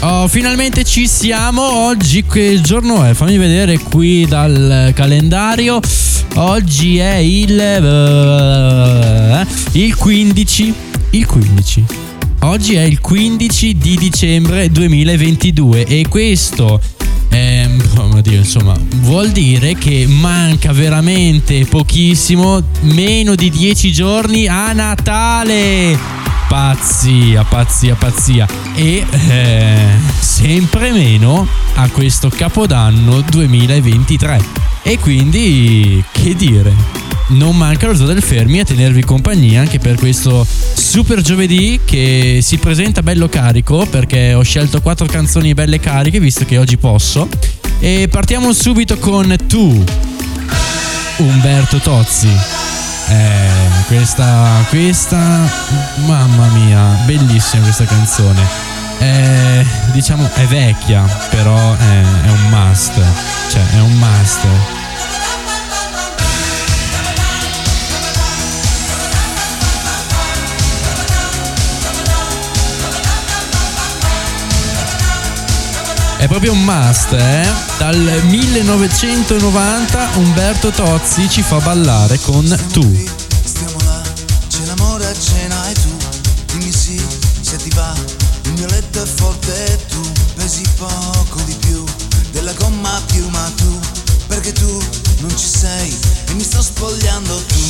Oh, finalmente ci siamo. Oggi che giorno è? Fammi vedere qui dal calendario. Oggi è il uh, il 15, il 15. Oggi è il 15 di dicembre 2022 e questo eh, insomma, vuol dire che manca veramente pochissimo, meno di 10 giorni a Natale. Pazzia, pazzia, pazzia. E eh, sempre meno a questo capodanno 2023. E quindi, che dire? Non manca lo zoo del Fermi a tenervi compagnia anche per questo super giovedì che si presenta bello carico perché ho scelto quattro canzoni belle cariche visto che oggi posso. E partiamo subito con Tu, Umberto Tozzi. Eh, questa, questa, mamma mia, bellissima questa canzone. Eh, diciamo è vecchia, però è, è un must, cioè è un must. È proprio un must, eh? Dal 1990 Umberto Tozzi ci fa ballare con Tu. Ti va. Il mio letto è forte e tu pesi poco di più della gomma più, ma tu perché tu non ci sei e mi sto spogliando tu.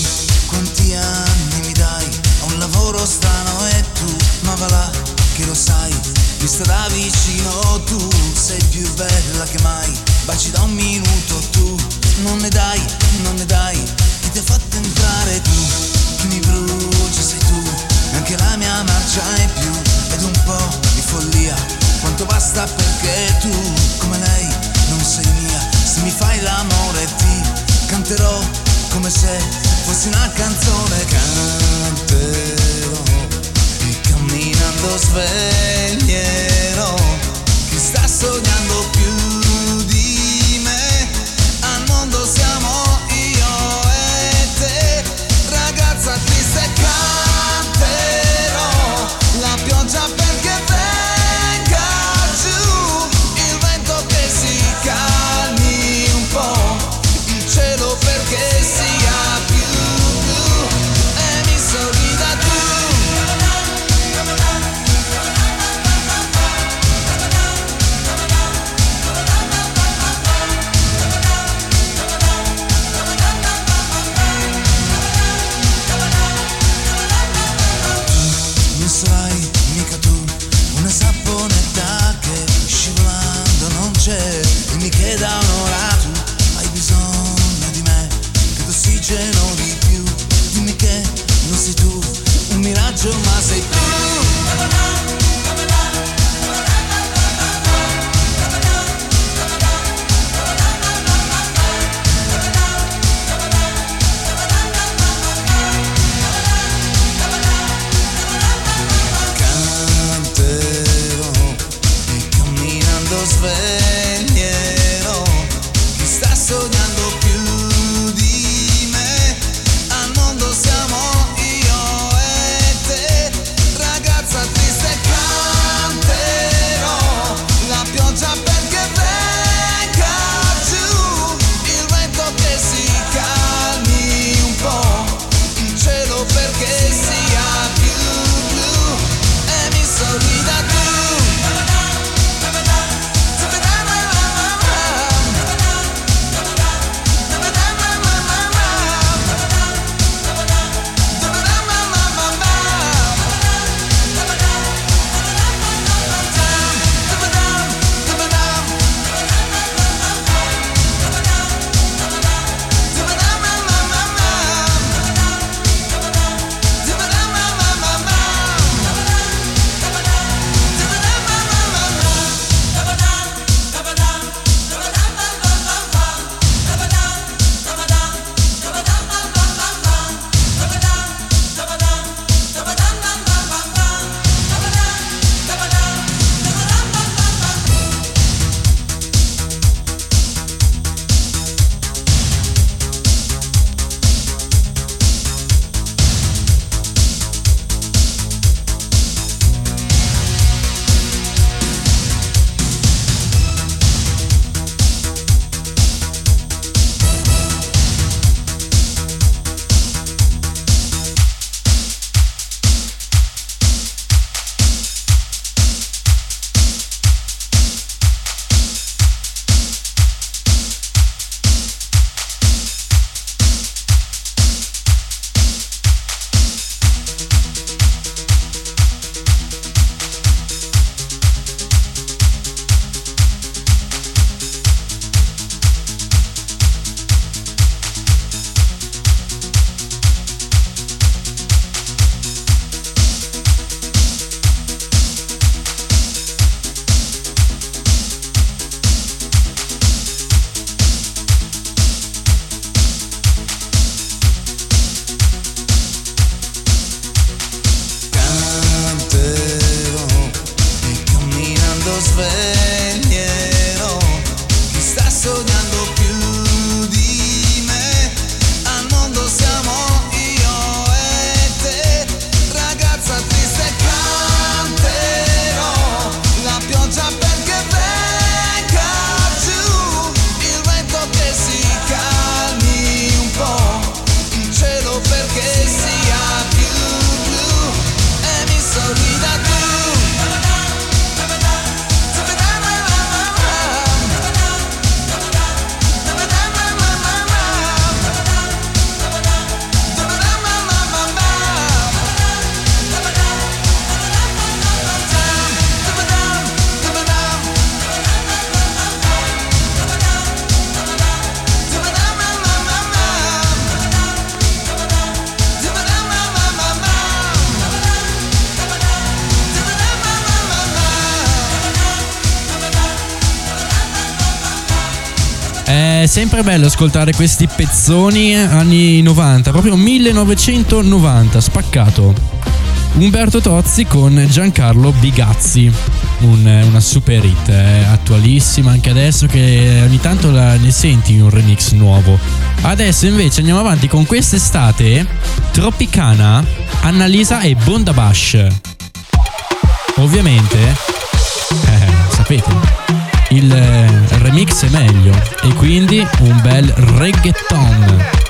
Quanti anni mi dai? Ho un lavoro strano e tu, ma va là che lo sai, mi starà vicino tu, sei più bella che mai, baci da un minuto tu, non ne dai, non ne dai, chi ti ha fatto entrare tu, chi mi brucia sei tu, anche la mia marcia è più, ed un po' di follia, quanto basta perché tu, come lei, non sei mia, se mi fai l'amore ti canterò come se fossi una canzone, canterò camminando sveglierò chi sta sognando sempre bello ascoltare questi pezzoni eh, anni 90, proprio 1990, spaccato. Umberto Tozzi con Giancarlo Bigazzi, un, una super hit eh, attualissima anche adesso che ogni tanto la, ne senti un remix nuovo. Adesso invece andiamo avanti con quest'estate Tropicana, Annalisa e Bondabash. Ovviamente, eh, sapete, il eh, remix è meglio e quindi un bel reggaeton.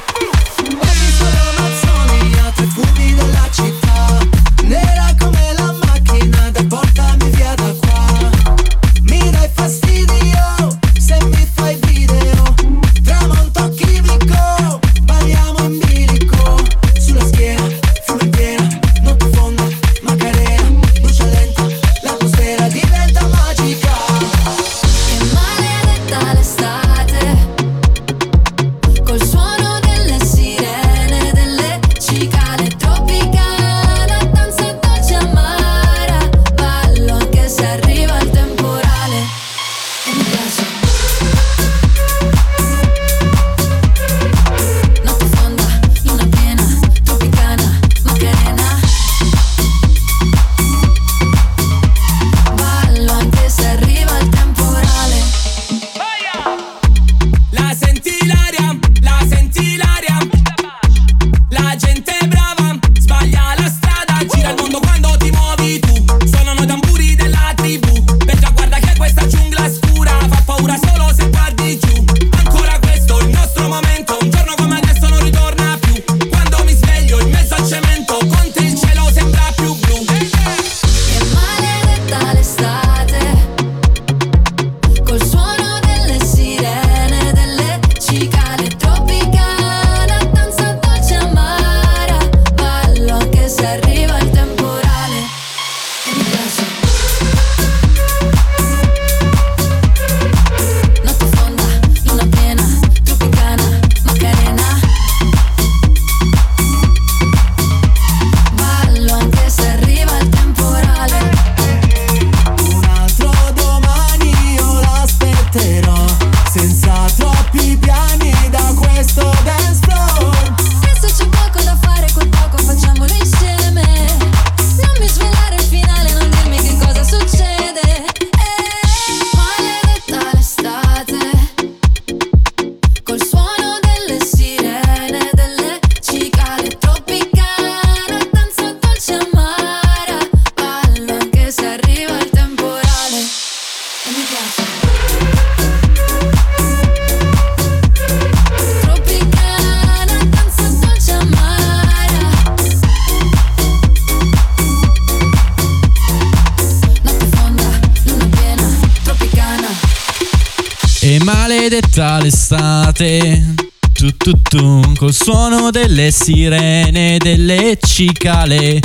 notte. Tu, tu, tu, col suono delle sirene, delle cicale.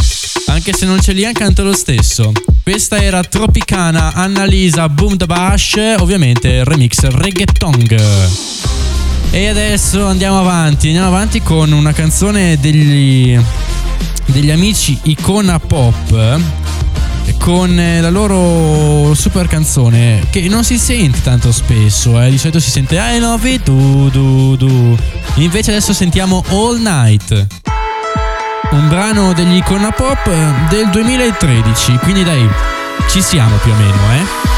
Anche se non c'è lì, canto lo stesso. Questa era Tropicana, Annalisa, Boom the Bash, ovviamente remix reggaeton. E adesso andiamo avanti, andiamo avanti con una canzone degli, degli amici Icona Pop con eh, la loro super canzone che non si sente tanto spesso, eh. di solito si sente I love it, du, du, du. invece adesso sentiamo All Night, un brano degli Icona Pop eh, del 2013, quindi dai, ci siamo più o meno eh.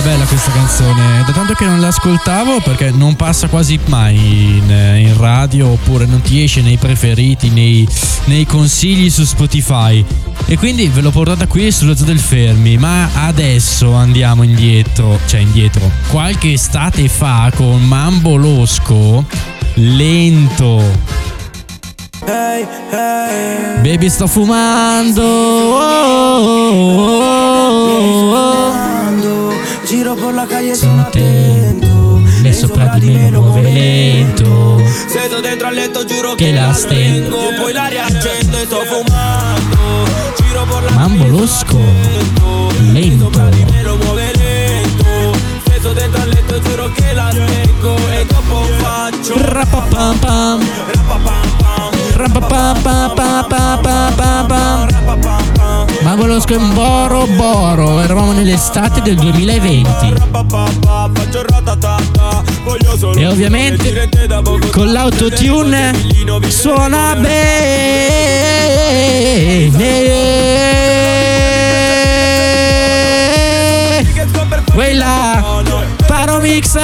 Bella questa canzone. Da tanto che non l'ascoltavo perché non passa quasi mai in, in radio oppure non ti esce nei preferiti, nei, nei consigli su Spotify. E quindi ve l'ho portata qui sullo Zoo del Fermi. Ma adesso andiamo indietro, cioè indietro. Qualche estate fa con Mambo Losco, lento. Baby sto fumando. oh, oh, oh, oh. Giro por la calle sono attento, le sopra di me lo muove lento. Sedo dentro al letto giuro Che che, la stendo. Poi la riaccendo e sto fumando. Giro por la Mambo losco, lento. Di me lo muove lento. Sedo dentro al letto giuro che la spengo. E dopo faccio Rapapam pam, Rapapam pam rapapam pam. pam pam. Pam. Pam ma Babolosco in Boro Boro, eravamo nell'estate del 2020. E ovviamente con l'autotune suona bene. Quella Paromix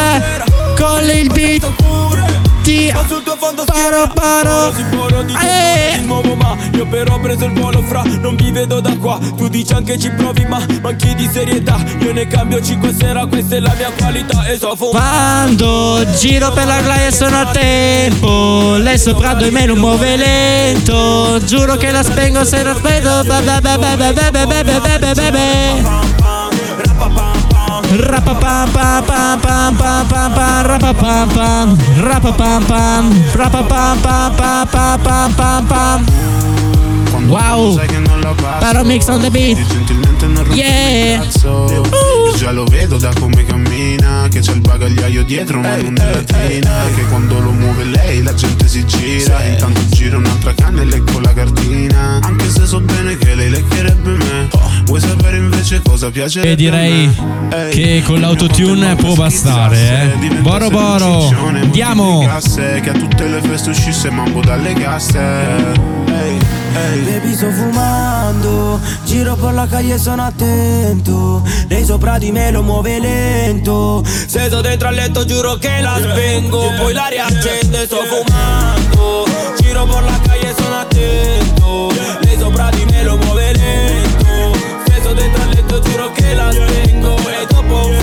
con il beat oggi Paro paro eh. nuovo ma Io però ho preso il volo fra Non vi vedo da qua Tu dici anche ci provi ma Manchi di serietà Io ne cambio 5 sera Questa è la mia qualità E so Quando giro per la playa sono a tempo Lei sopra due me non muove lento Giuro che la spengo se non vedo Rapapam pam pam pam pam pam pam rapapam pam rapapam pam pam pam pam pam pam Wow. Però mix on the beat. Gentilmente non rompi Yeah. il cazzo. Io già lo vedo da come cammina Che c'è il bagagliaio dietro ma non è latina Che quando lo muove lei la gente si gira. Intanto gira un'altra canna e lecco la cartina. Anche se so bene che lei leccherebbe me. Vuoi sapere invece cosa piace E direi che con l'autotune può bastare, eh. Boro Boro, andiamo. Che a tutte le feste uscisse mambo dalle casse Ehi, ehi Baby sto fumando. Giro per la calle sono attento. Lei sopra di me lo muove lento. Sedo dentro al letto giuro che la spengo Poi la riaccendo e sto fumando. Giro per la calle sono attento. Lei sopra di me lo muove lento. Sedo dentro al letto giuro che la spengo E dopo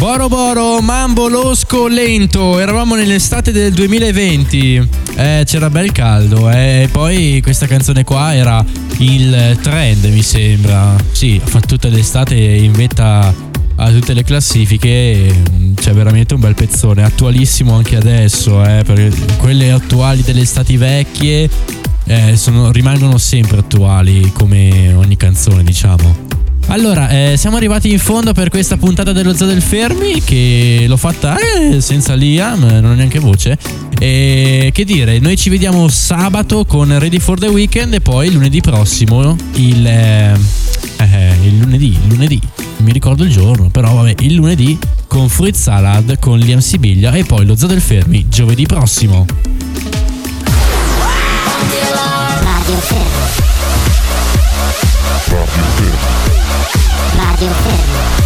Boro Boro, Mambo Losco lento, eravamo nell'estate del 2020, eh, c'era bel caldo eh, e poi questa canzone qua era il trend mi sembra, sì, fatto tutta l'estate in vetta a tutte le classifiche, c'è veramente un bel pezzone, attualissimo anche adesso, eh, perché quelle attuali delle estati vecchie eh, sono- rimangono sempre attuali come ogni canzone diciamo. Allora, eh, siamo arrivati in fondo per questa puntata dello Zoo del Fermi che l'ho fatta eh, senza Liam, non ho neanche voce. E che dire, noi ci vediamo sabato con Ready for the Weekend e poi lunedì prossimo, il, eh, eh, il lunedì, il lunedì, non mi ricordo il giorno, però vabbè, il lunedì con Fruit Salad con Liam Sibiglia e poi lo Zoo del Fermi giovedì prossimo. Radio Fermo. Radio Fermo. inferno.